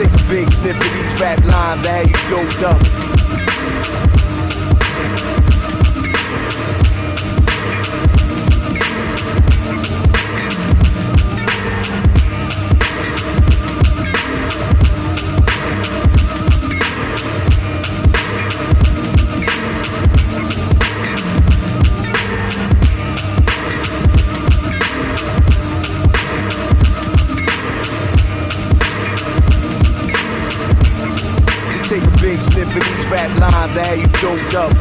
Sick big sniff of these rap lines, I had you doped up. symphonies, rap lines, I had you doped up.